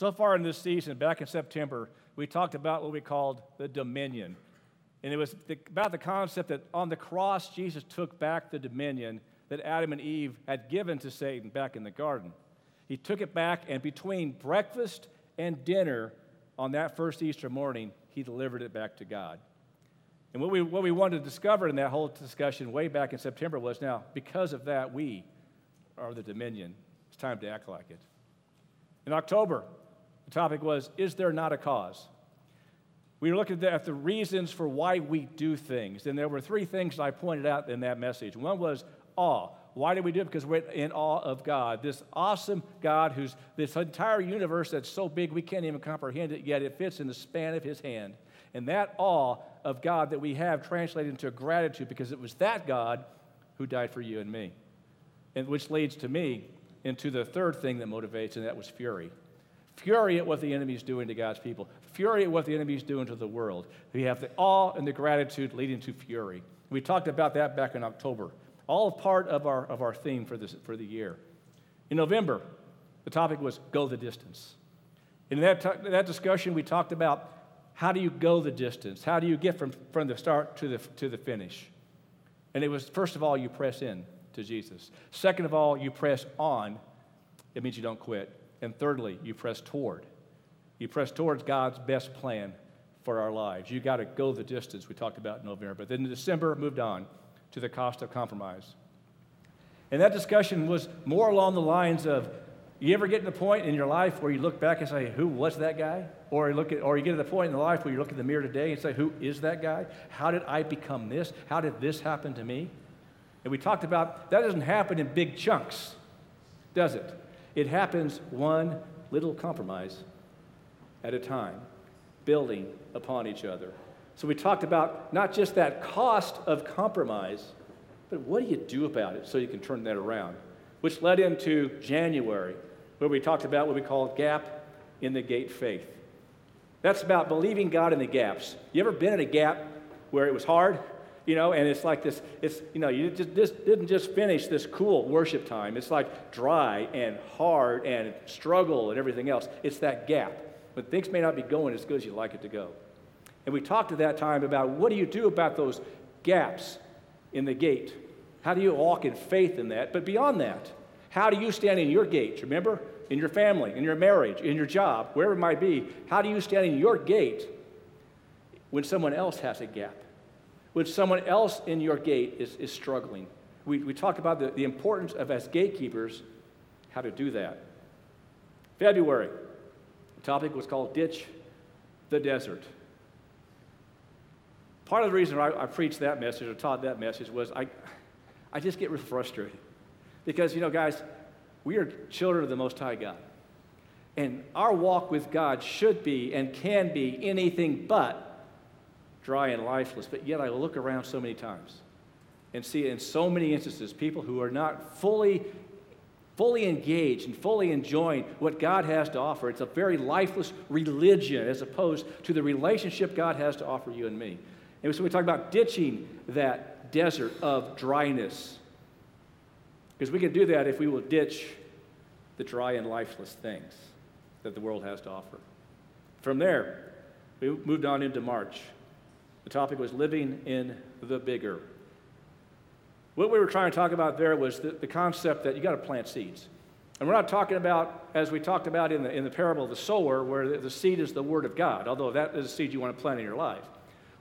So far in this season, back in September, we talked about what we called the dominion. And it was the, about the concept that on the cross, Jesus took back the dominion that Adam and Eve had given to Satan back in the garden. He took it back, and between breakfast and dinner on that first Easter morning, he delivered it back to God. And what we, what we wanted to discover in that whole discussion way back in September was now, because of that, we are the dominion. It's time to act like it. In October, the topic was Is there not a cause? We were looking at the reasons for why we do things. And there were three things I pointed out in that message. One was awe. Why do we do it? Because we're in awe of God. This awesome God who's this entire universe that's so big we can't even comprehend it, yet it fits in the span of his hand. And that awe of God that we have translated into gratitude because it was that God who died for you and me. And which leads to me into the third thing that motivates, and that was fury. Fury at what the enemy is doing to God's people. Fury at what the enemy is doing to the world. We have the awe and the gratitude leading to fury. We talked about that back in October all part of our, of our theme for, this, for the year. In November, the topic was go the distance. In that, t- that discussion, we talked about how do you go the distance? How do you get from, from the start to the, to the finish? And it was, first of all, you press in to Jesus. Second of all, you press on. It means you don't quit. And thirdly, you press toward. You press towards God's best plan for our lives. You got to go the distance we talked about in November. But then in December, moved on to the cost of compromise. And that discussion was more along the lines of you ever get to the point in your life where you look back and say, Who was that guy? Or you, look at, or you get to the point in the life where you look in the mirror today and say, Who is that guy? How did I become this? How did this happen to me? And we talked about that doesn't happen in big chunks, does it? It happens one little compromise at a time, building upon each other. So we talked about not just that cost of compromise, but what do you do about it so you can turn that around? Which led into January, where we talked about what we call gap in the gate faith. That's about believing God in the gaps. You ever been in a gap where it was hard? You know, and it's like this, it's, you know, you just, just didn't just finish this cool worship time. It's like dry and hard and struggle and everything else. It's that gap. But things may not be going as good as you'd like it to go. And we talked at that time about what do you do about those gaps in the gate? How do you walk in faith in that? But beyond that, how do you stand in your gate? Remember, in your family, in your marriage, in your job, wherever it might be, how do you stand in your gate when someone else has a gap? When someone else in your gate is, is struggling? We, we talk about the, the importance of, as gatekeepers, how to do that. February, the topic was called Ditch the Desert. Part of the reason I, I preached that message or taught that message was I, I just get real frustrated. Because, you know, guys, we are children of the Most High God. And our walk with God should be and can be anything but dry and lifeless. But yet I look around so many times and see in so many instances people who are not fully fully engaged and fully enjoying what God has to offer. It's a very lifeless religion as opposed to the relationship God has to offer you and me. And so we talk about ditching that desert of dryness. Because we can do that if we will ditch the dry and lifeless things that the world has to offer. From there, we moved on into March. The topic was living in the bigger. What we were trying to talk about there was the, the concept that you got to plant seeds. And we're not talking about, as we talked about in the, in the parable of the sower, where the, the seed is the word of God, although that is a seed you want to plant in your life.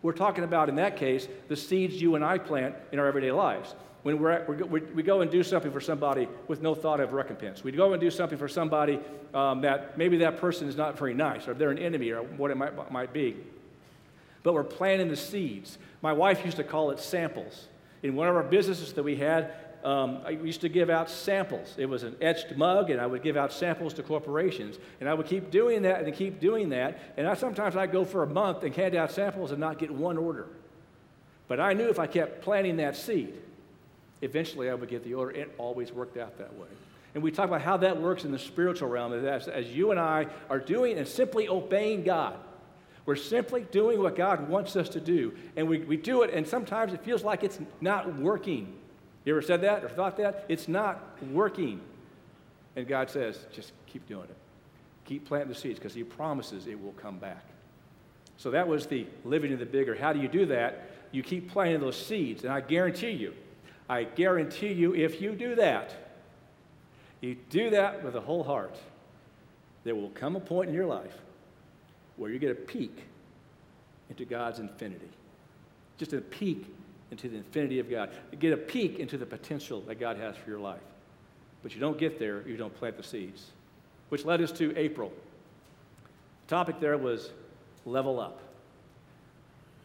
We're talking about, in that case, the seeds you and I plant in our everyday lives. When we're, at, we're we go and do something for somebody with no thought of recompense. We go and do something for somebody um, that maybe that person is not very nice, or they're an enemy, or what it might, might be. But we're planting the seeds. My wife used to call it samples. In one of our businesses that we had, um, I used to give out samples. It was an etched mug, and I would give out samples to corporations. And I would keep doing that and keep doing that. And I, sometimes I'd go for a month and hand out samples and not get one order. But I knew if I kept planting that seed, eventually I would get the order. It always worked out that way. And we talk about how that works in the spiritual realm as, as you and I are doing and simply obeying God. We're simply doing what God wants us to do. And we, we do it, and sometimes it feels like it's not working. You ever said that or thought that? It's not working. And God says, just keep doing it. keep planting the seeds because He promises it will come back. So that was the living in the bigger. How do you do that? You keep planting those seeds, and I guarantee you, I guarantee you, if you do that, you do that with a whole heart, there will come a point in your life where you get a peek into God's infinity. Just a peek into the infinity of God. You get a peek into the potential that God has for your life. But you don't get there if you don't plant the seeds. Which led us to April. The topic there was level up.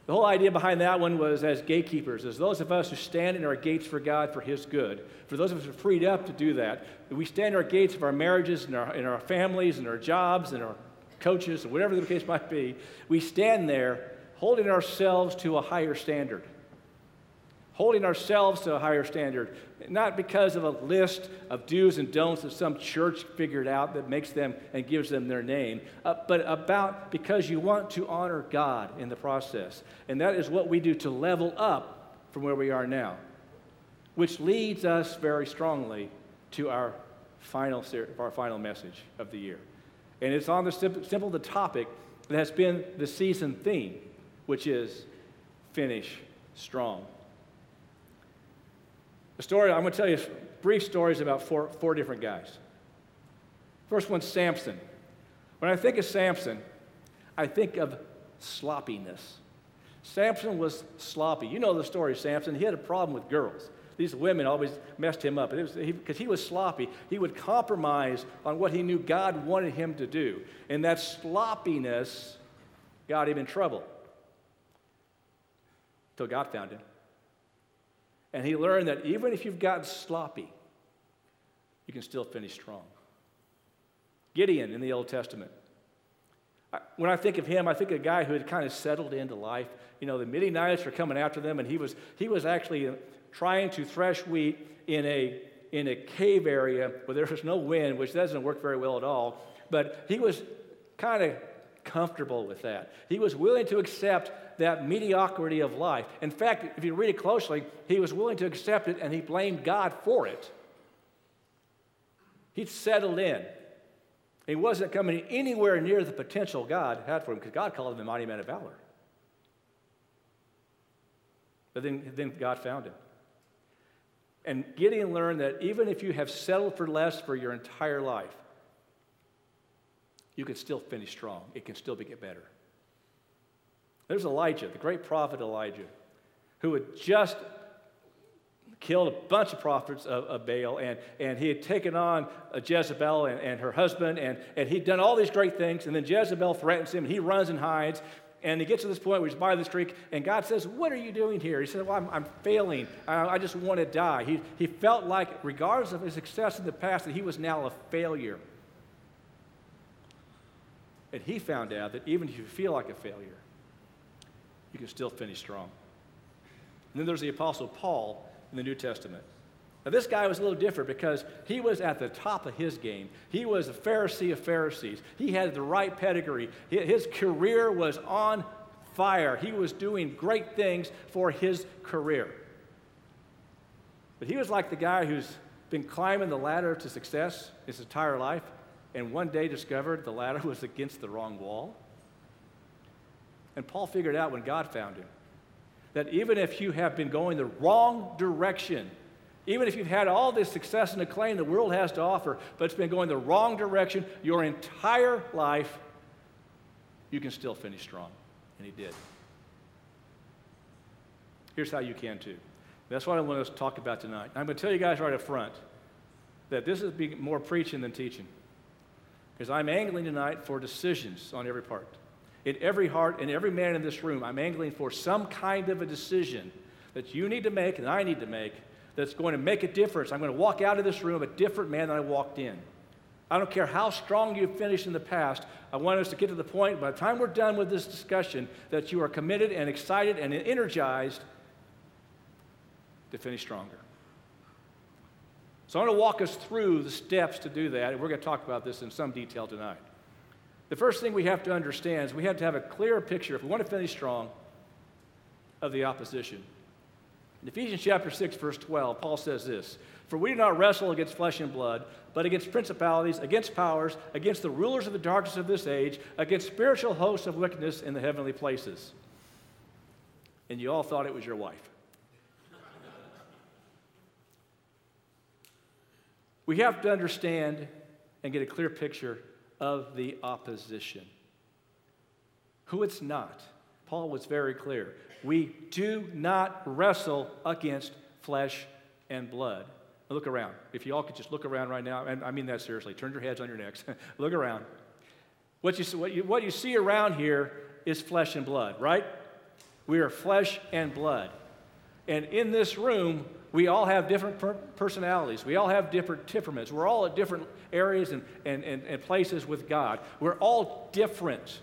The whole idea behind that one was as gatekeepers, as those of us who stand in our gates for God for His good, for those of us who are freed up to do that, we stand in our gates of our marriages and our, in our families and our jobs and our coaches whatever the case might be, we stand there holding ourselves to a higher standard holding ourselves to a higher standard, not because of a list of do's and don'ts that some church figured out that makes them and gives them their name, uh, but about because you want to honor God in the process. And that is what we do to level up from where we are now, which leads us very strongly to our final, our final message of the year. And it's on the simple, the topic that has been the season theme, which is finish strong. The story, I'm going to tell you brief stories about four, four different guys. First one's Samson. When I think of Samson, I think of sloppiness. Samson was sloppy. You know the story of Samson. He had a problem with girls. These women always messed him up because he, he, was sloppy. He would compromise on what he knew God wanted him to do. And that sloppiness got him in trouble until God found him. And he learned that even if you've gotten sloppy, you can still finish strong. Gideon in the Old Testament. When I think of him, I think of a guy who had kind of settled into life. You know, the Midianites were coming after them, and he was, he was actually trying to thresh wheat in a, in a cave area where there was no wind, which doesn't work very well at all. But he was kind of comfortable with that. He was willing to accept that mediocrity of life. In fact, if you read it closely, he was willing to accept it and he blamed God for it. He'd settled in. He wasn't coming anywhere near the potential God had for him because God called him a mighty man of valor. But then, then God found him. And Gideon learned that even if you have settled for less for your entire life, you can still finish strong. It can still get better. There's Elijah, the great prophet Elijah, who had just killed a bunch of prophets of, of Baal, and, and he had taken on uh, Jezebel and, and her husband, and, and he'd done all these great things, and then Jezebel threatens him, and he runs and hides, and he gets to this point where he's by this creek, and God says, What are you doing here? He said, Well, I'm, I'm failing. I, I just want to die. He, he felt like, regardless of his success in the past, that he was now a failure. And he found out that even if you feel like a failure, you can still finish strong. And then there's the Apostle Paul in the New Testament. Now, this guy was a little different because he was at the top of his game. He was a Pharisee of Pharisees. He had the right pedigree. His career was on fire. He was doing great things for his career. But he was like the guy who's been climbing the ladder to success his entire life, and one day discovered the ladder was against the wrong wall. And Paul figured out when God found him that even if you have been going the wrong direction, even if you've had all this success and acclaim the world has to offer, but it's been going the wrong direction your entire life, you can still finish strong. And he did. Here's how you can too. That's what I want to talk about tonight. I'm going to tell you guys right up front that this is more preaching than teaching. Because I'm angling tonight for decisions on every part. In every heart and every man in this room, I'm angling for some kind of a decision that you need to make and I need to make that's going to make a difference. I'm going to walk out of this room a different man than I walked in. I don't care how strong you've finished in the past. I want us to get to the point, by the time we're done with this discussion, that you are committed and excited and energized to finish stronger. So I'm going to walk us through the steps to do that, and we're going to talk about this in some detail tonight. The first thing we have to understand is we have to have a clear picture, if we want to finish strong, of the opposition. In Ephesians chapter 6, verse 12, Paul says this For we do not wrestle against flesh and blood, but against principalities, against powers, against the rulers of the darkness of this age, against spiritual hosts of wickedness in the heavenly places. And you all thought it was your wife. we have to understand and get a clear picture of the opposition. Who it's not. Paul was very clear. We do not wrestle against flesh and blood. Look around. If you all could just look around right now, and I mean that seriously, turn your heads on your necks. look around. What you, what, you, what you see around here is flesh and blood, right? We are flesh and blood. And in this room, we all have different per- personalities. We all have different temperaments. We're all at different areas and, and, and, and places with God. We're all different.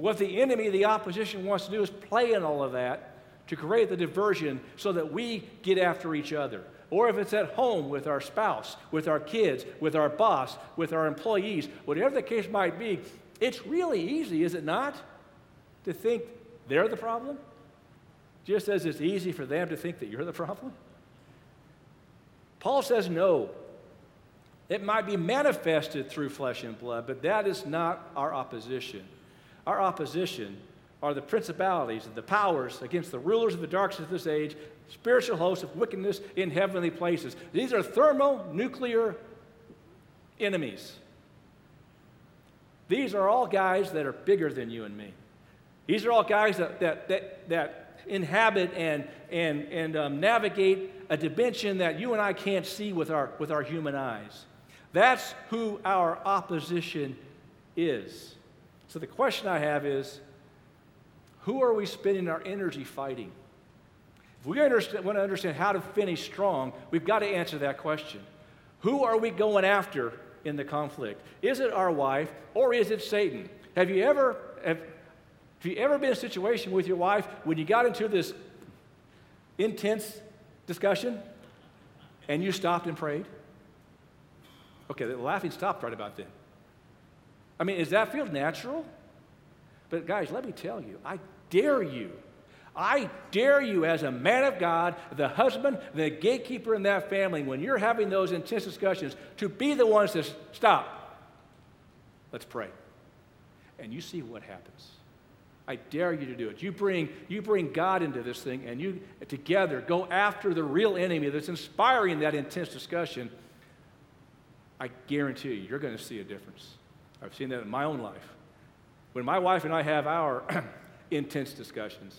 What the enemy, the opposition, wants to do is play in all of that to create the diversion so that we get after each other or if it's at home with our spouse, with our kids, with our boss, with our employees, whatever the case might be, it's really easy, is it not, to think they're the problem? Just as it's easy for them to think that you're the problem? Paul says no. It might be manifested through flesh and blood, but that is not our opposition. Our opposition are the principalities and the powers against the rulers of the darkness of this age, spiritual hosts of wickedness in heavenly places. These are thermonuclear enemies. These are all guys that are bigger than you and me. These are all guys that, that, that, that inhabit and, and, and um, navigate a dimension that you and I can't see with our, with our human eyes. That's who our opposition is. So the question I have is who are we spending our energy fighting? If we understand, want to understand how to finish strong, we've got to answer that question. Who are we going after in the conflict? Is it our wife or is it Satan? Have you ever have, have you ever been in a situation with your wife when you got into this intense discussion and you stopped and prayed? Okay, the laughing stopped right about then. I mean, does that feel natural? But guys, let me tell you, I dare you. I dare you, as a man of God, the husband, the gatekeeper in that family, when you're having those intense discussions, to be the ones to stop. Let's pray. And you see what happens. I dare you to do it. You bring, you bring God into this thing, and you together go after the real enemy that's inspiring that intense discussion. I guarantee you, you're going to see a difference. I've seen that in my own life. When my wife and I have our intense discussions,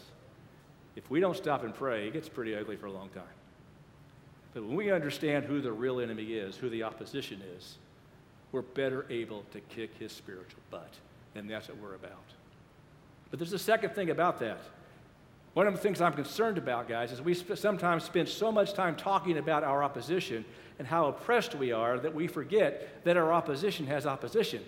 if we don't stop and pray, it gets pretty ugly for a long time. But when we understand who the real enemy is, who the opposition is, we're better able to kick his spiritual butt. And that's what we're about. But there's a second thing about that. One of the things I'm concerned about, guys, is we sp- sometimes spend so much time talking about our opposition and how oppressed we are that we forget that our opposition has opposition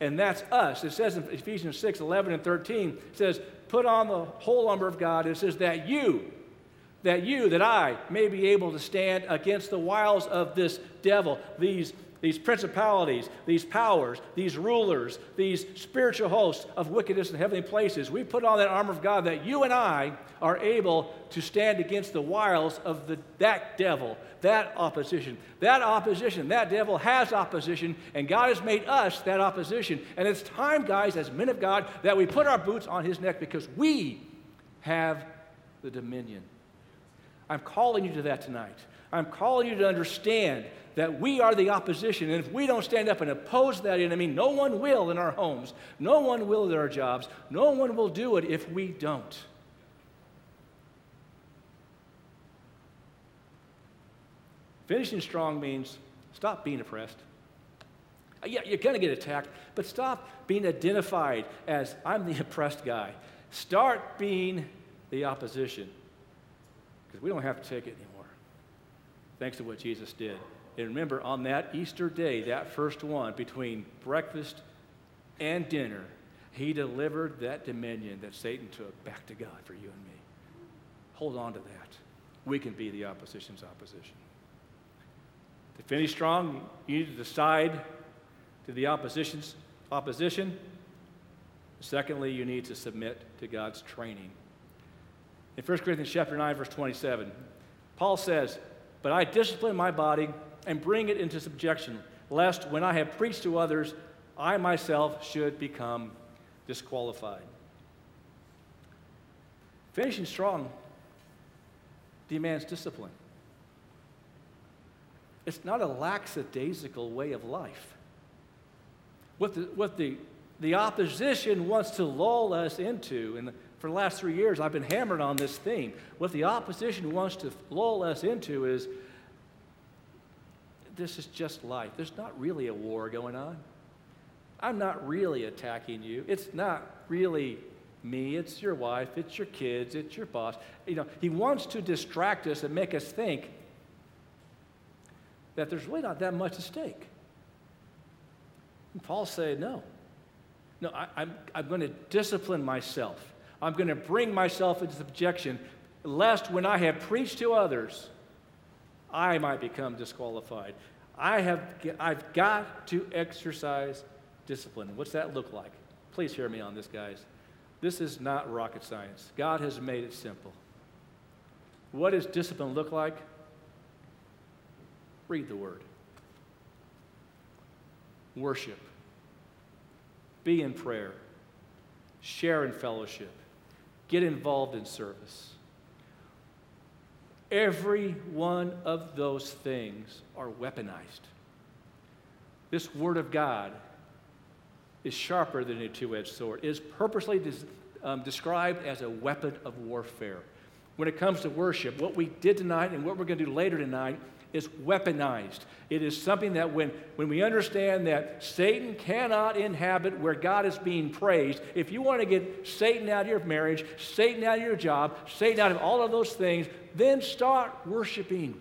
and that's us. It says in Ephesians 6 11 and 13, it says, Put on the whole armor of God. It says that you, that you, that I may be able to stand against the wiles of this devil, these these principalities, these powers, these rulers, these spiritual hosts of wickedness in heavenly places. We put on that armor of God that you and I are able to stand against the wiles of the, that devil, that opposition. That opposition, that devil has opposition, and God has made us that opposition. And it's time, guys, as men of God, that we put our boots on his neck because we have the dominion. I'm calling you to that tonight. I'm calling you to understand that we are the opposition. And if we don't stand up and oppose that enemy, no one will in our homes, no one will in our jobs, no one will do it if we don't. Finishing strong means stop being oppressed. Uh, yeah, you're going to get attacked, but stop being identified as I'm the oppressed guy. Start being the opposition because we don't have to take it anymore. Thanks to what Jesus did. And remember, on that Easter day, that first one, between breakfast and dinner, he delivered that dominion that Satan took back to God for you and me. Hold on to that. We can be the opposition's opposition. To finish strong, you need to decide to the opposition's opposition. Secondly, you need to submit to God's training. In 1 Corinthians chapter 9, verse 27, Paul says, But I discipline my body and bring it into subjection, lest when I have preached to others, I myself should become disqualified. Finishing strong demands discipline. It's not a lackadaisical way of life. What the, what the, the opposition wants to lull us into, and for the last three years I've been hammered on this theme. What the opposition wants to lull us into is this is just life. There's not really a war going on. I'm not really attacking you. It's not really me, it's your wife, it's your kids, it's your boss. You know, he wants to distract us and make us think that there's really not that much at stake. And Paul said, no. No, I, I'm, I'm going to discipline myself. I'm going to bring myself into subjection, lest when I have preached to others, I might become disqualified. I have, I've got to exercise discipline. What's that look like? Please hear me on this, guys. This is not rocket science. God has made it simple. What does discipline look like? Read the Word, worship, be in prayer, share in fellowship, get involved in service. Every one of those things are weaponized. This Word of God is sharper than a two edged sword, it is purposely des- um, described as a weapon of warfare. When it comes to worship, what we did tonight and what we're going to do later tonight is weaponized. It is something that when, when we understand that Satan cannot inhabit where God is being praised, if you want to get Satan out of your marriage, Satan out of your job, Satan out of all of those things, then start worshiping.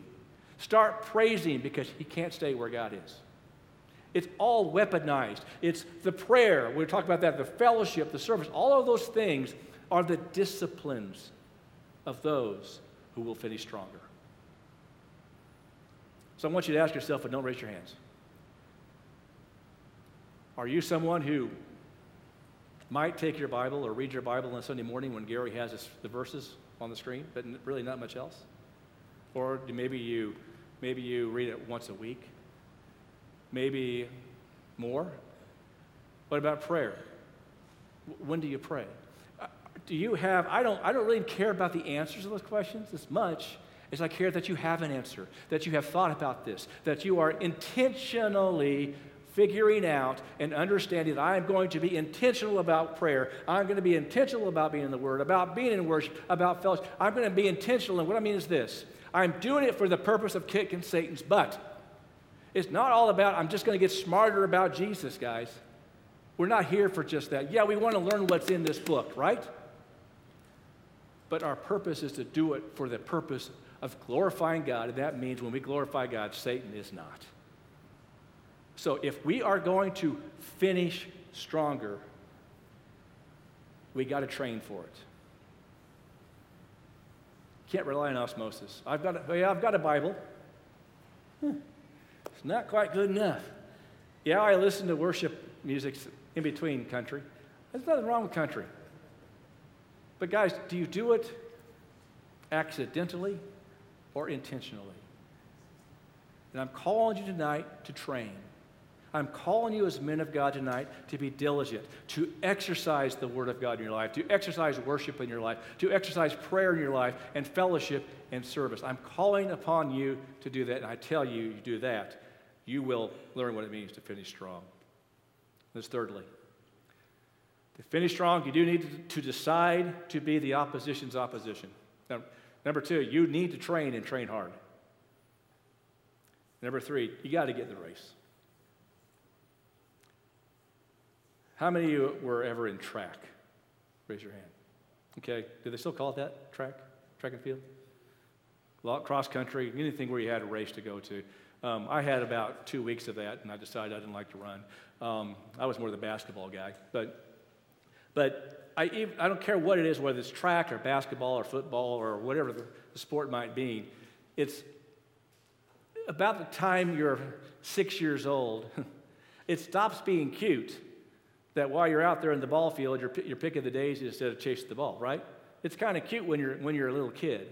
Start praising because he can't stay where God is. It's all weaponized. It's the prayer, we talk about that, the fellowship, the service, all of those things are the disciplines of those who will finish stronger. So I want you to ask yourself, but don't raise your hands. Are you someone who might take your Bible or read your Bible on Sunday morning when Gary has the verses on the screen, but really not much else? Or maybe you, maybe you read it once a week maybe more. What about prayer? When do you pray? Uh, do you have, I don't, I don't really care about the answers to those questions as much as I care that you have an answer, that you have thought about this, that you are intentionally figuring out and understanding that I am going to be intentional about prayer. I'm going to be intentional about being in the Word, about being in worship, about fellowship. I'm going to be intentional. And what I mean is this I'm doing it for the purpose of kicking Satan's butt. It's not all about, I'm just going to get smarter about Jesus, guys. We're not here for just that. Yeah, we want to learn what's in this book, right? But our purpose is to do it for the purpose of glorifying God, and that means when we glorify God, Satan is not. So if we are going to finish stronger, we got to train for it. Can't rely on osmosis. I've got a, yeah, I've got a Bible. Hmm. It's not quite good enough. Yeah, I listen to worship music in between country. There's nothing wrong with country. But, guys, do you do it accidentally or intentionally? And I'm calling you tonight to train. I'm calling you as men of God tonight to be diligent, to exercise the Word of God in your life, to exercise worship in your life, to exercise prayer in your life, and fellowship and service. I'm calling upon you to do that, and I tell you, you do that you will learn what it means to finish strong. That's thirdly. To finish strong, you do need to decide to be the opposition's opposition. Now, number two, you need to train and train hard. Number three, you got to get in the race. How many of you were ever in track? Raise your hand. Okay, do they still call it that? Track? Track and field? Cross country, anything where you had a race to go to. Um, I had about two weeks of that, and I decided I didn't like to run. Um, I was more the basketball guy, but but I, I don't care what it is, whether it's track or basketball or football or whatever the, the sport might be. It's about the time you're six years old, it stops being cute that while you're out there in the ball field, you're, you're picking the daisies instead of chasing the ball, right? It's kind of cute when you're, when you're a little kid.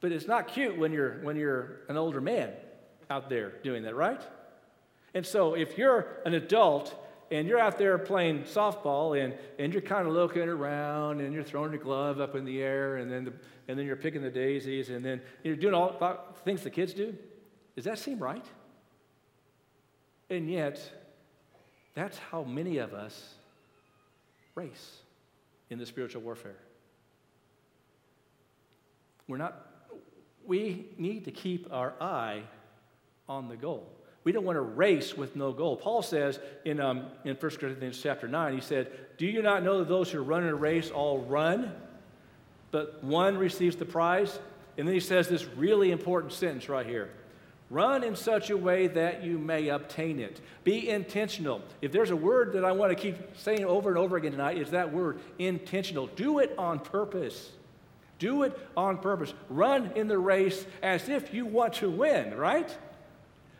But it's not cute when you're, when you're an older man out there doing that, right? And so if you're an adult and you're out there playing softball and, and you're kind of looking around and you're throwing your glove up in the air and then, the, and then you're picking the daisies and then you're doing all the things the kids do, does that seem right? And yet, that's how many of us race in the spiritual warfare. We're not, we need to keep our eye on the goal. We don't want to race with no goal. Paul says in, um, in 1 Corinthians chapter 9, he said, Do you not know that those who run in a race all run, but one receives the prize? And then he says this really important sentence right here Run in such a way that you may obtain it. Be intentional. If there's a word that I want to keep saying over and over again tonight, is that word intentional. Do it on purpose. Do it on purpose. Run in the race as if you want to win, right?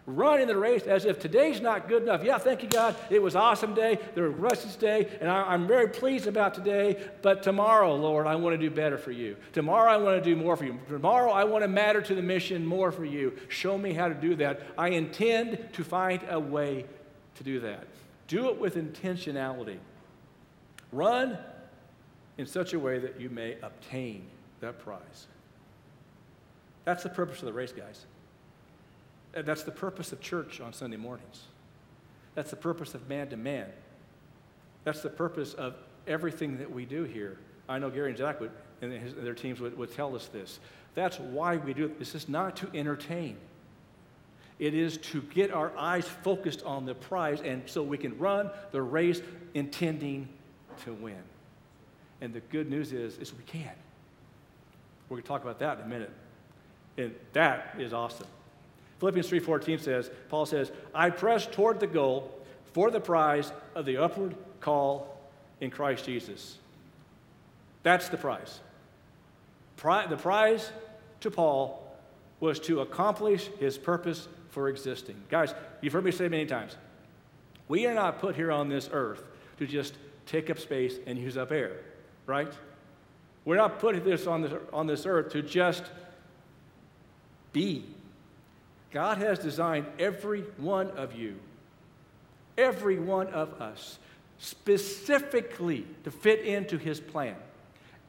Run in the race as if today's not good enough. Yeah, thank you, God. It was awesome day. There was Rusty's day, and I, am very pleased about today. But tomorrow, Lord, I want to do better for you. Tomorrow, I want to do more for you. Tomorrow, I want to matter to the mission more for you. Show me how to do that. I intend to find a way to do that. Do it with intentionality. Run in such a way that you may obtain that prize. That's the purpose of the race, guys. Uh, that's the purpose of church on Sunday mornings. That's the purpose of man to man. That's the purpose of everything that we do here. I know Gary and Jack would, and his, their teams would, would tell us this. That's why we do it. This is not to entertain. It is to get our eyes focused on the prize, and so we can run the race intending to win. And the good news is, is we can. We're going to talk about that in a minute. And that is awesome. Philippians 3:14 says, Paul says, "I press toward the goal for the prize of the upward call in Christ Jesus." That's the prize. Pri- the prize to Paul was to accomplish his purpose for existing. Guys, you've heard me say many times, we are not put here on this earth to just take up space and use up air, right? We're not put this on this, on this earth to just be God has designed every one of you, every one of us, specifically to fit into His plan.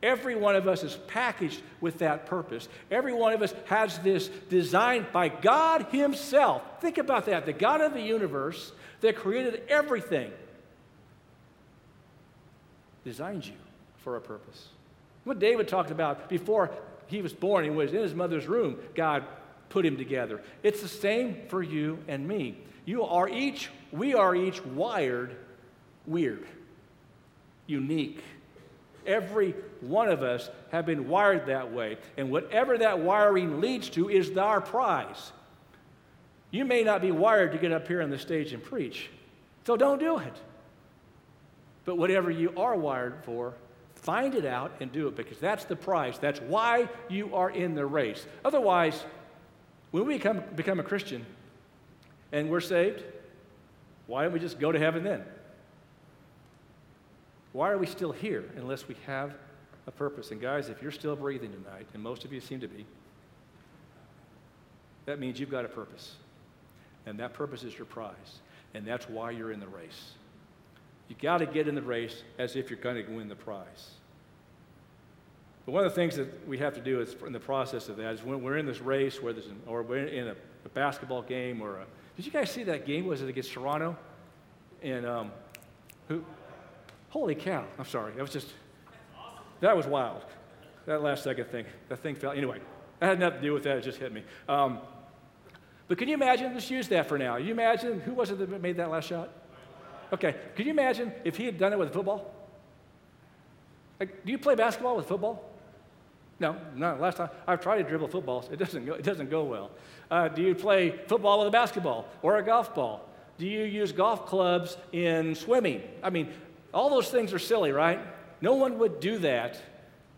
Every one of us is packaged with that purpose. Every one of us has this designed by God Himself. Think about that the God of the universe that created everything designed you for a purpose. What David talked about before he was born, he was in his mother's room. God put him together. It's the same for you and me. You are each, we are each wired weird, unique. Every one of us have been wired that way. And whatever that wiring leads to is our prize. You may not be wired to get up here on the stage and preach, so don't do it. But whatever you are wired for, find it out and do it because that's the prize. That's why you are in the race. Otherwise, when we become, become a Christian and we're saved, why don't we just go to heaven then? Why are we still here unless we have a purpose? And guys, if you're still breathing tonight, and most of you seem to be, that means you've got a purpose. And that purpose is your prize. And that's why you're in the race. You got to get in the race as if you're going to win the prize. But one of the things that we have to do is in the process of that is when we're in this race, or we're in a, a, basketball game or a, did you guys see that game? Was it against Toronto? And um, who? Holy cow! I'm sorry. That was just that was wild. That last second thing, that thing fell. Anyway, that had nothing to do with that. It just hit me. Um, but can you imagine? Let's use that for now. You imagine who was it that made that last shot? Okay. Can you imagine if he had done it with football? Like, do you play basketball with football? No, no. Last time I've tried to dribble footballs, it doesn't go, it doesn't go well. Uh, do you play football with a basketball or a golf ball? Do you use golf clubs in swimming? I mean, all those things are silly, right? No one would do that.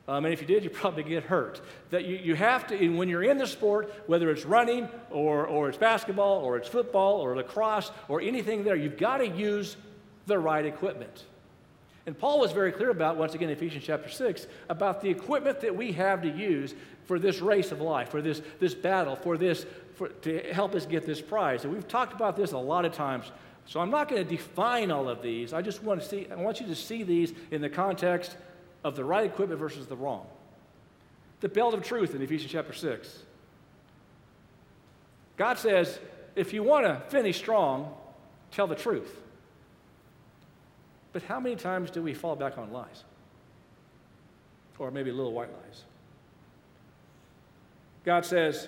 Um, and if you did, you'd probably get hurt. That you, you have to, when you're in the sport, whether it's running or, or it's basketball or it's football or lacrosse or anything there, you've got to use the right equipment. And Paul was very clear about, once again, Ephesians chapter 6, about the equipment that we have to use for this race of life, for this, this battle, for this, for, to help us get this prize. And we've talked about this a lot of times. So I'm not going to define all of these. I just want to see, I want you to see these in the context of the right equipment versus the wrong. The belt of truth in Ephesians chapter 6. God says, if you want to finish strong, tell the truth. But how many times do we fall back on lies? Or maybe little white lies? God says,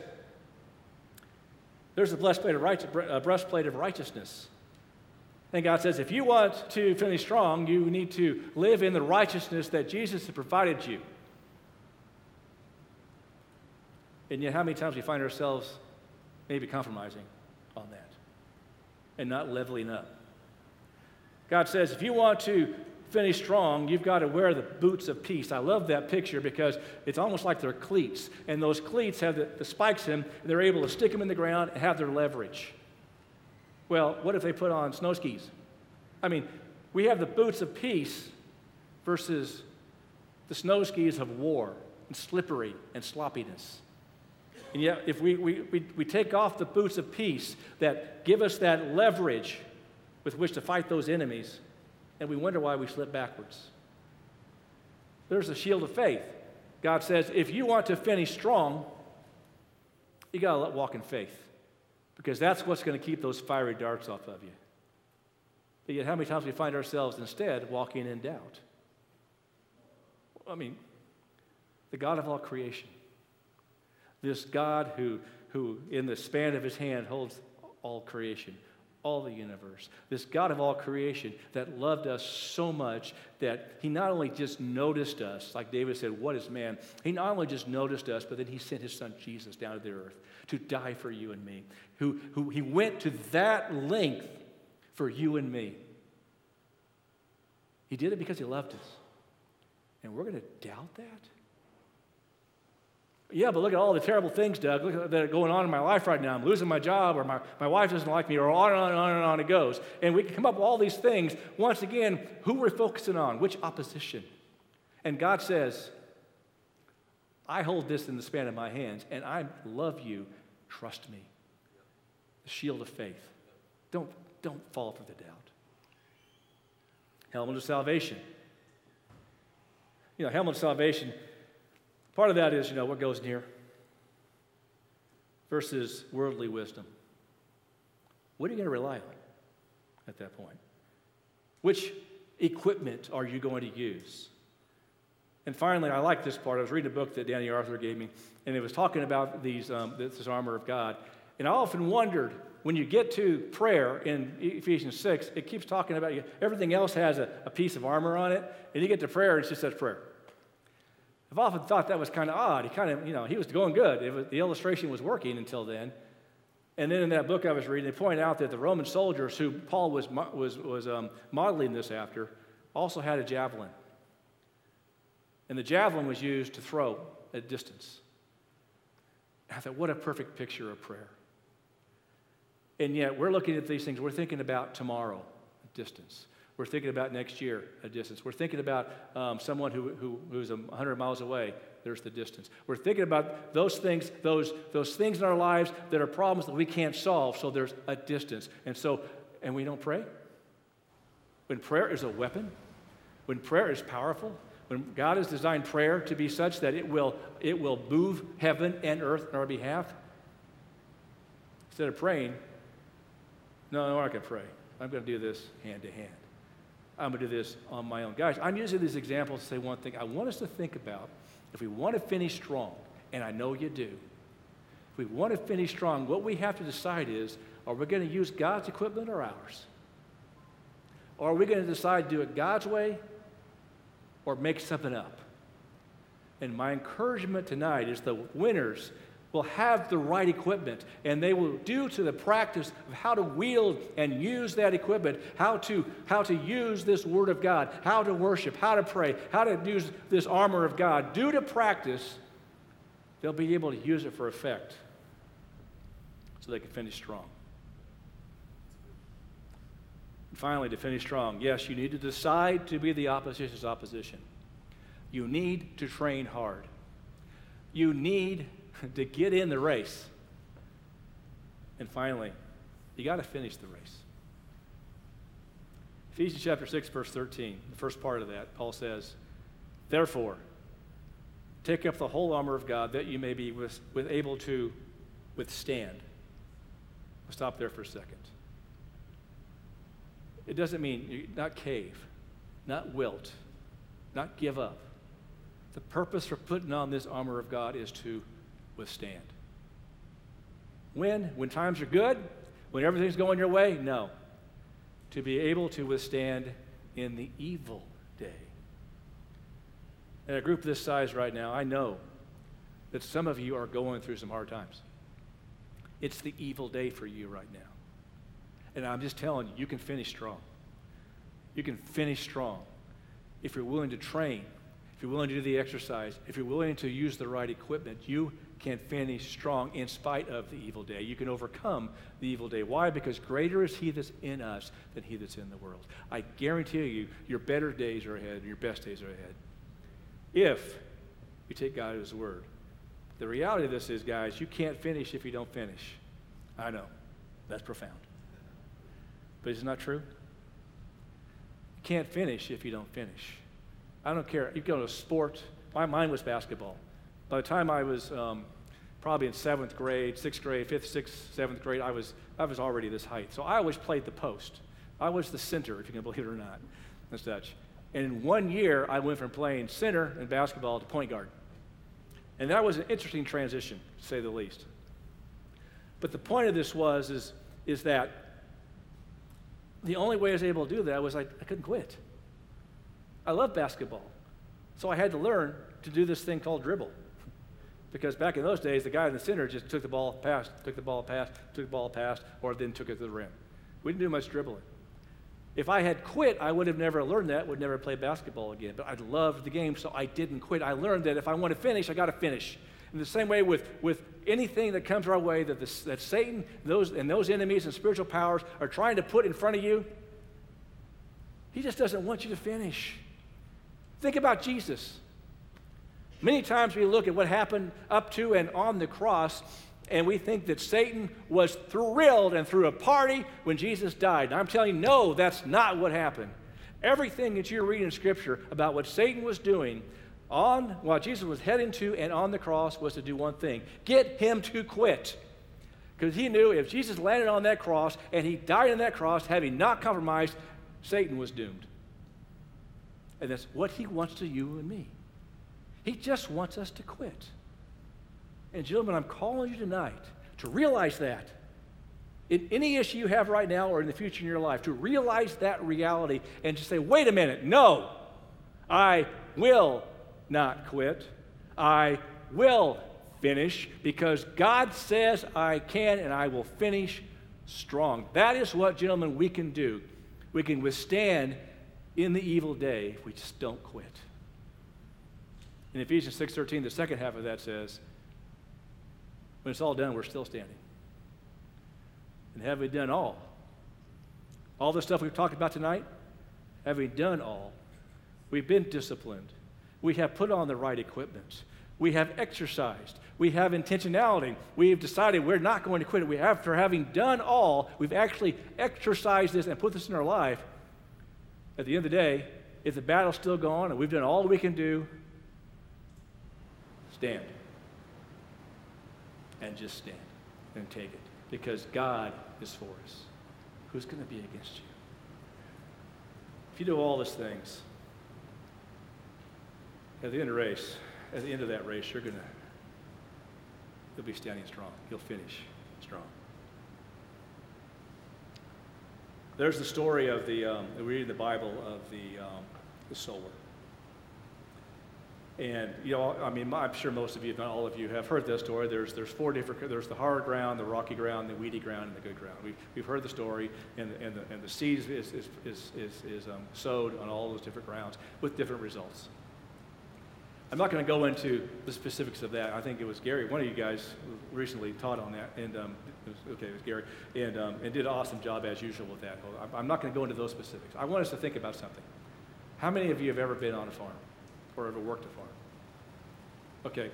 there's a breastplate of, right, a breastplate of righteousness. And God says, if you want to finish strong, you need to live in the righteousness that Jesus has provided you. And yet, how many times we find ourselves maybe compromising on that and not leveling up? God says, if you want to finish strong, you've got to wear the boots of peace. I love that picture because it's almost like they're cleats. And those cleats have the, the spikes in them, and they're able to stick them in the ground and have their leverage. Well, what if they put on snow skis? I mean, we have the boots of peace versus the snow skis of war and slippery and sloppiness. And yet, if we, we, we, we take off the boots of peace that give us that leverage with which to fight those enemies, and we wonder why we slip backwards. There's the shield of faith. God says, if you want to finish strong, you got to walk in faith because that's what's going to keep those fiery darts off of you. But yet, how many times we find ourselves instead walking in doubt? I mean, the God of all creation, this God who, who in the span of his hand holds all creation, all the universe, this God of all creation that loved us so much that he not only just noticed us, like David said, What is man? He not only just noticed us, but then he sent his son Jesus down to the earth to die for you and me. Who, who he went to that length for you and me. He did it because he loved us. And we're going to doubt that? Yeah, but look at all the terrible things, Doug, that are going on in my life right now. I'm losing my job, or my, my wife doesn't like me, or on and on and on and on it goes. And we can come up with all these things. Once again, who we're focusing on, which opposition. And God says, I hold this in the span of my hands, and I love you. Trust me. The shield of faith. Don't, don't fall for the doubt. Helmet of salvation. You know, helmet of salvation Part of that is, you know, what goes near versus worldly wisdom. What are you going to rely on at that point? Which equipment are you going to use? And finally, I like this part. I was reading a book that Danny Arthur gave me, and it was talking about these, um, this armor of God. And I often wondered when you get to prayer in Ephesians 6, it keeps talking about you. Everything else has a, a piece of armor on it, and you get to prayer, and it just says prayer. I've often thought that was kind of odd. He kind of, you know, he was going good. Was, the illustration was working until then. And then in that book I was reading, they point out that the Roman soldiers who Paul was, was, was um, modeling this after also had a javelin. And the javelin was used to throw at distance. I thought, what a perfect picture of prayer. And yet, we're looking at these things, we're thinking about tomorrow, distance. We're thinking about next year, a distance. We're thinking about um, someone who, who, who's 100 miles away. There's the distance. We're thinking about those things, those, those things in our lives that are problems that we can't solve. So there's a distance. And so, and we don't pray. When prayer is a weapon, when prayer is powerful, when God has designed prayer to be such that it will, it will move heaven and earth on our behalf, instead of praying, no, no, going to pray. I'm going to do this hand to hand. I'm going to do this on my own. Guys, I'm using these examples to say one thing. I want us to think about if we want to finish strong, and I know you do, if we want to finish strong, what we have to decide is are we going to use God's equipment or ours? Or are we going to decide to do it God's way or make something up? And my encouragement tonight is the winners will have the right equipment and they will do to the practice of how to wield and use that equipment how to how to use this word of god how to worship how to pray how to use this armor of god due to practice they'll be able to use it for effect so they can finish strong And finally, to finish strong, yes, you need to decide to be the opposition's opposition. You need to train hard. You need to get in the race. And finally, you got to finish the race. Ephesians chapter 6, verse 13, the first part of that, Paul says, Therefore, take up the whole armor of God that you may be with, with able to withstand. I'll stop there for a second. It doesn't mean not cave, not wilt, not give up. The purpose for putting on this armor of God is to withstand. When? When times are good? When everything's going your way? No. To be able to withstand in the evil day. In a group this size right now, I know that some of you are going through some hard times. It's the evil day for you right now. And I'm just telling you, you can finish strong. You can finish strong if you're willing to train, if you're willing to do the exercise, if you're willing to use the right equipment, you can finish strong in spite of the evil day. You can overcome the evil day. Why? Because greater is He that's in us than He that's in the world. I guarantee you, your better days are ahead, and your best days are ahead. If you take God at His word. The reality of this is, guys, you can't finish if you don't finish. I know. That's profound. But is it not true? You can't finish if you don't finish. I don't care. You go to sport. My mind was basketball. By the time I was um, probably in seventh grade, sixth grade, fifth, sixth, seventh grade, I was, I was already this height. So I always played the post. I was the center, if you can believe it or not, and such. And in one year, I went from playing center in basketball to point guard. And that was an interesting transition, to say the least. But the point of this was is, is that the only way I was able to do that was I, I couldn't quit. I love basketball. So I had to learn to do this thing called dribble. Because back in those days, the guy in the center just took the ball, passed, took the ball, passed, took the ball, passed, or then took it to the rim. We didn't do much dribbling. If I had quit, I would have never learned that, would never play basketball again. But I loved the game, so I didn't quit. I learned that if I want to finish, I got to finish. In the same way with, with anything that comes our way that, this, that Satan those, and those enemies and spiritual powers are trying to put in front of you, he just doesn't want you to finish. Think about Jesus. Many times we look at what happened up to and on the cross, and we think that Satan was thrilled and threw a party when Jesus died. And I'm telling you, no, that's not what happened. Everything that you're reading in Scripture about what Satan was doing on while Jesus was heading to and on the cross was to do one thing get him to quit. Because he knew if Jesus landed on that cross and he died on that cross, having not compromised, Satan was doomed. And that's what he wants to you and me. He just wants us to quit. And, gentlemen, I'm calling you tonight to realize that. In any issue you have right now or in the future in your life, to realize that reality and to say, wait a minute, no, I will not quit. I will finish because God says I can and I will finish strong. That is what, gentlemen, we can do. We can withstand in the evil day if we just don't quit. In Ephesians 6:13, the second half of that says, when it's all done, we're still standing. And have we done all? All the stuff we've talked about tonight, have we done all? We've been disciplined. We have put on the right equipment. We have exercised. We have intentionality. We have decided we're not going to quit it. We, after having done all, we've actually exercised this and put this in our life. At the end of the day, if the battle's still going and we've done all we can do, stand and just stand and take it because God is for us. Who's going to be against you? If you do all these things, at the end of the race, at the end of that race, you're going to, you'll be standing strong. You'll finish strong. There's the story of the, um, we read in the Bible of the, um, the sower. And, you know, I mean, I'm sure most of you, if not all of you, have heard this story. There's, there's four different, there's the hard ground, the rocky ground, the weedy ground, and the good ground. We've, we've heard the story, and, and, the, and the seed is, is, is, is, is um, sowed on all those different grounds with different results. I'm not going to go into the specifics of that. I think it was Gary, one of you guys recently taught on that, and um, it was, okay, it was Gary, and, um, and did an awesome job as usual with that. I'm not going to go into those specifics. I want us to think about something. How many of you have ever been on a farm or ever worked a farm? Okay,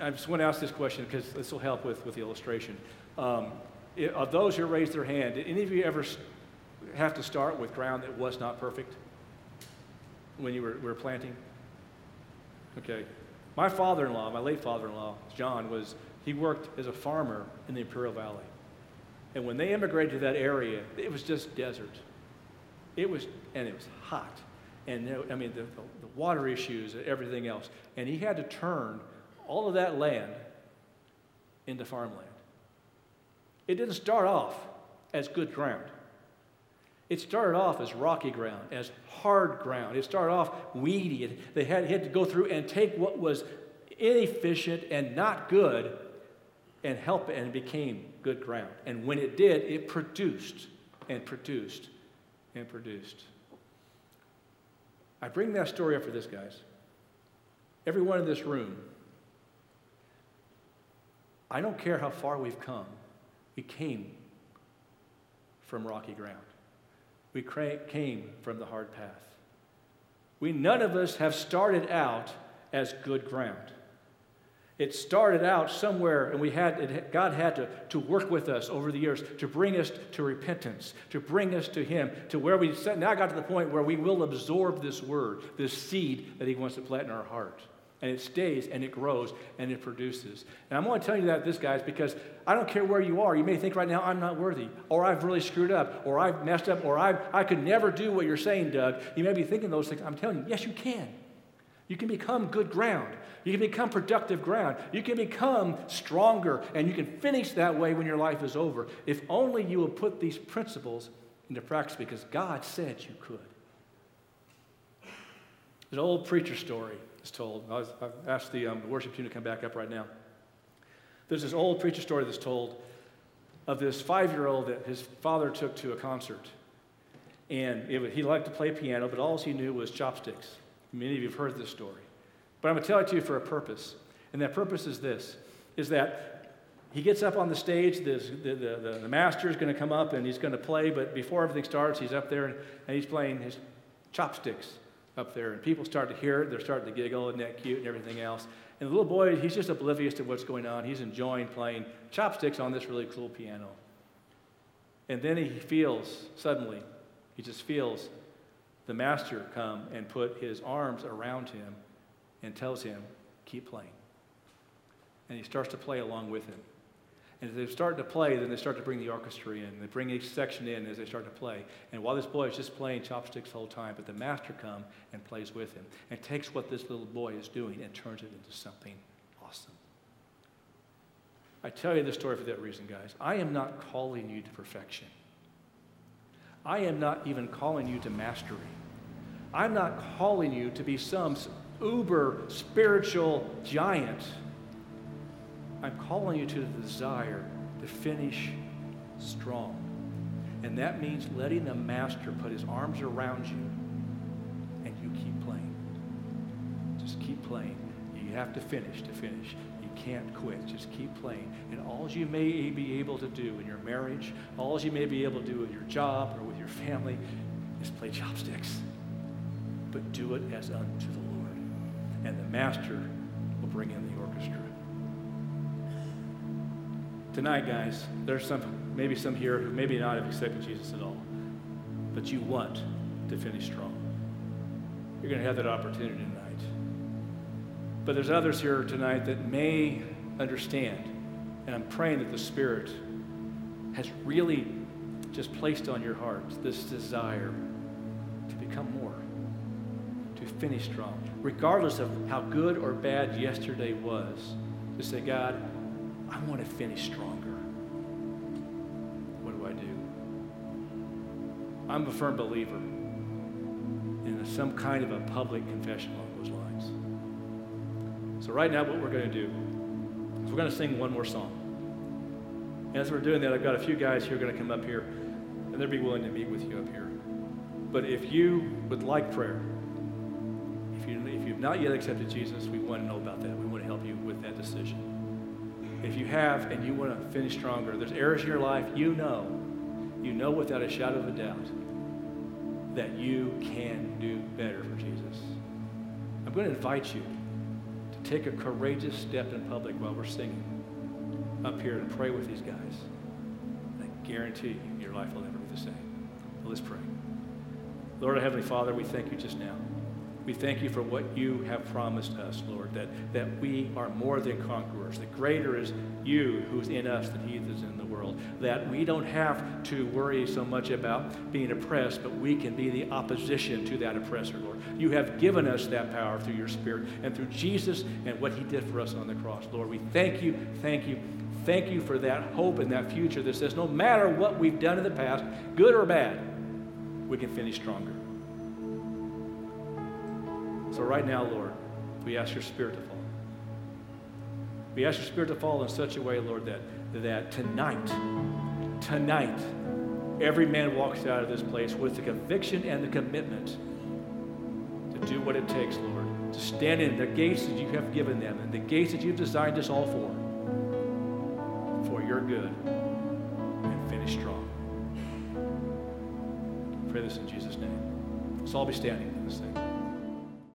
I just want to ask this question because this will help with, with the illustration. Um, of those who raised their hand, did any of you ever have to start with ground that was not perfect when you were, were planting? Okay. My father in law, my late father in law, John, was, he worked as a farmer in the Imperial Valley. And when they immigrated to that area, it was just desert. It was, and it was hot. And I mean, the, water issues and everything else. And he had to turn all of that land into farmland. It didn't start off as good ground. It started off as rocky ground, as hard ground. It started off weedy. They had, had to go through and take what was inefficient and not good and help it, and it became good ground. And when it did, it produced and produced and produced. I bring that story up for this, guys. Everyone in this room, I don't care how far we've come, we came from rocky ground. We came from the hard path. We none of us have started out as good ground. It started out somewhere, and we had it, God had to, to work with us over the years to bring us to repentance, to bring us to Him, to where we now got to the point where we will absorb this word, this seed that He wants to plant in our heart and it stays and it grows and it produces. And I'm going to tell you that this, guys, because I don't care where you are. You may think right now, I'm not worthy, or I've really screwed up, or I've messed up, or i I could never do what you're saying, Doug. You may be thinking those things. I'm telling you, yes, you can. You can become good ground. You can become productive ground. You can become stronger, and you can finish that way when your life is over. If only you will put these principles into practice because God said you could. There's an old preacher story is told. I have asked the, um, worship team to come back up right now. There's this old preacher story that's told of this five year old that his father took to a concert. And it, he liked to play piano, but all he knew was chopsticks. Many of you have heard this story. But I'm going to tell it to you for a purpose. And that purpose is this is that he gets up on the stage, the, the, the, the master is going to come up and he's going to play, but before everything starts, he's up there and, and he's playing his chopsticks up there, and people start to hear it. They're starting to giggle, and that cute, and everything else. And the little boy, he's just oblivious to what's going on. He's enjoying playing chopsticks on this really cool piano. And then he feels, suddenly, he just feels the master come and put his arms around him and tells him, keep playing. And he starts to play along with him. And as they start to play, then they start to bring the orchestra in. They bring each section in as they start to play. And while this boy is just playing chopsticks the whole time, but the master comes and plays with him and takes what this little boy is doing and turns it into something awesome. I tell you this story for that reason, guys. I am not calling you to perfection. I am not even calling you to mastery. I'm not calling you to be some uber spiritual giant. I'm calling you to the desire to finish strong. And that means letting the master put his arms around you and you keep playing. Just keep playing. You have to finish to finish. You can't quit. Just keep playing. And all you may be able to do in your marriage, all you may be able to do with your job or with your family is play chopsticks. But do it as unto the Lord. And the master will bring in the orchestra. Tonight, guys, there's some, maybe some here who maybe not have accepted Jesus at all, but you want to finish strong. You're going to have that opportunity tonight. But there's others here tonight that may understand, and I'm praying that the Spirit has really just placed on your heart this desire finish strong, regardless of how good or bad yesterday was. To say, God, I want to finish stronger. What do I do? I'm a firm believer in some kind of a public confession along those lines. So, right now, what we're going to do is we're going to sing one more song. As we're doing that, I've got a few guys who are going to come up here, and they'll be willing to meet with you up here. But if you would like prayer, not yet accepted Jesus, we want to know about that. We want to help you with that decision. If you have and you want to finish stronger, there's areas in your life you know, you know without a shadow of a doubt that you can do better for Jesus. I'm going to invite you to take a courageous step in public while we're singing up here and pray with these guys. I guarantee you, your life will never be the same. Let's pray. Lord, Heavenly Father, we thank you just now. We thank you for what you have promised us, Lord, that, that we are more than conquerors. That greater is you who's in us than he is in the world. That we don't have to worry so much about being oppressed, but we can be the opposition to that oppressor, Lord. You have given us that power through your Spirit and through Jesus and what he did for us on the cross, Lord. We thank you, thank you, thank you for that hope and that future that says no matter what we've done in the past, good or bad, we can finish stronger. Right now, Lord, we ask your Spirit to fall. We ask your Spirit to fall in such a way, Lord, that, that tonight, tonight, every man walks out of this place with the conviction and the commitment to do what it takes, Lord, to stand in the gates that you have given them and the gates that you've designed us all for, for your good, and finish strong. Pray this in Jesus' name. Let's all be standing in this thing.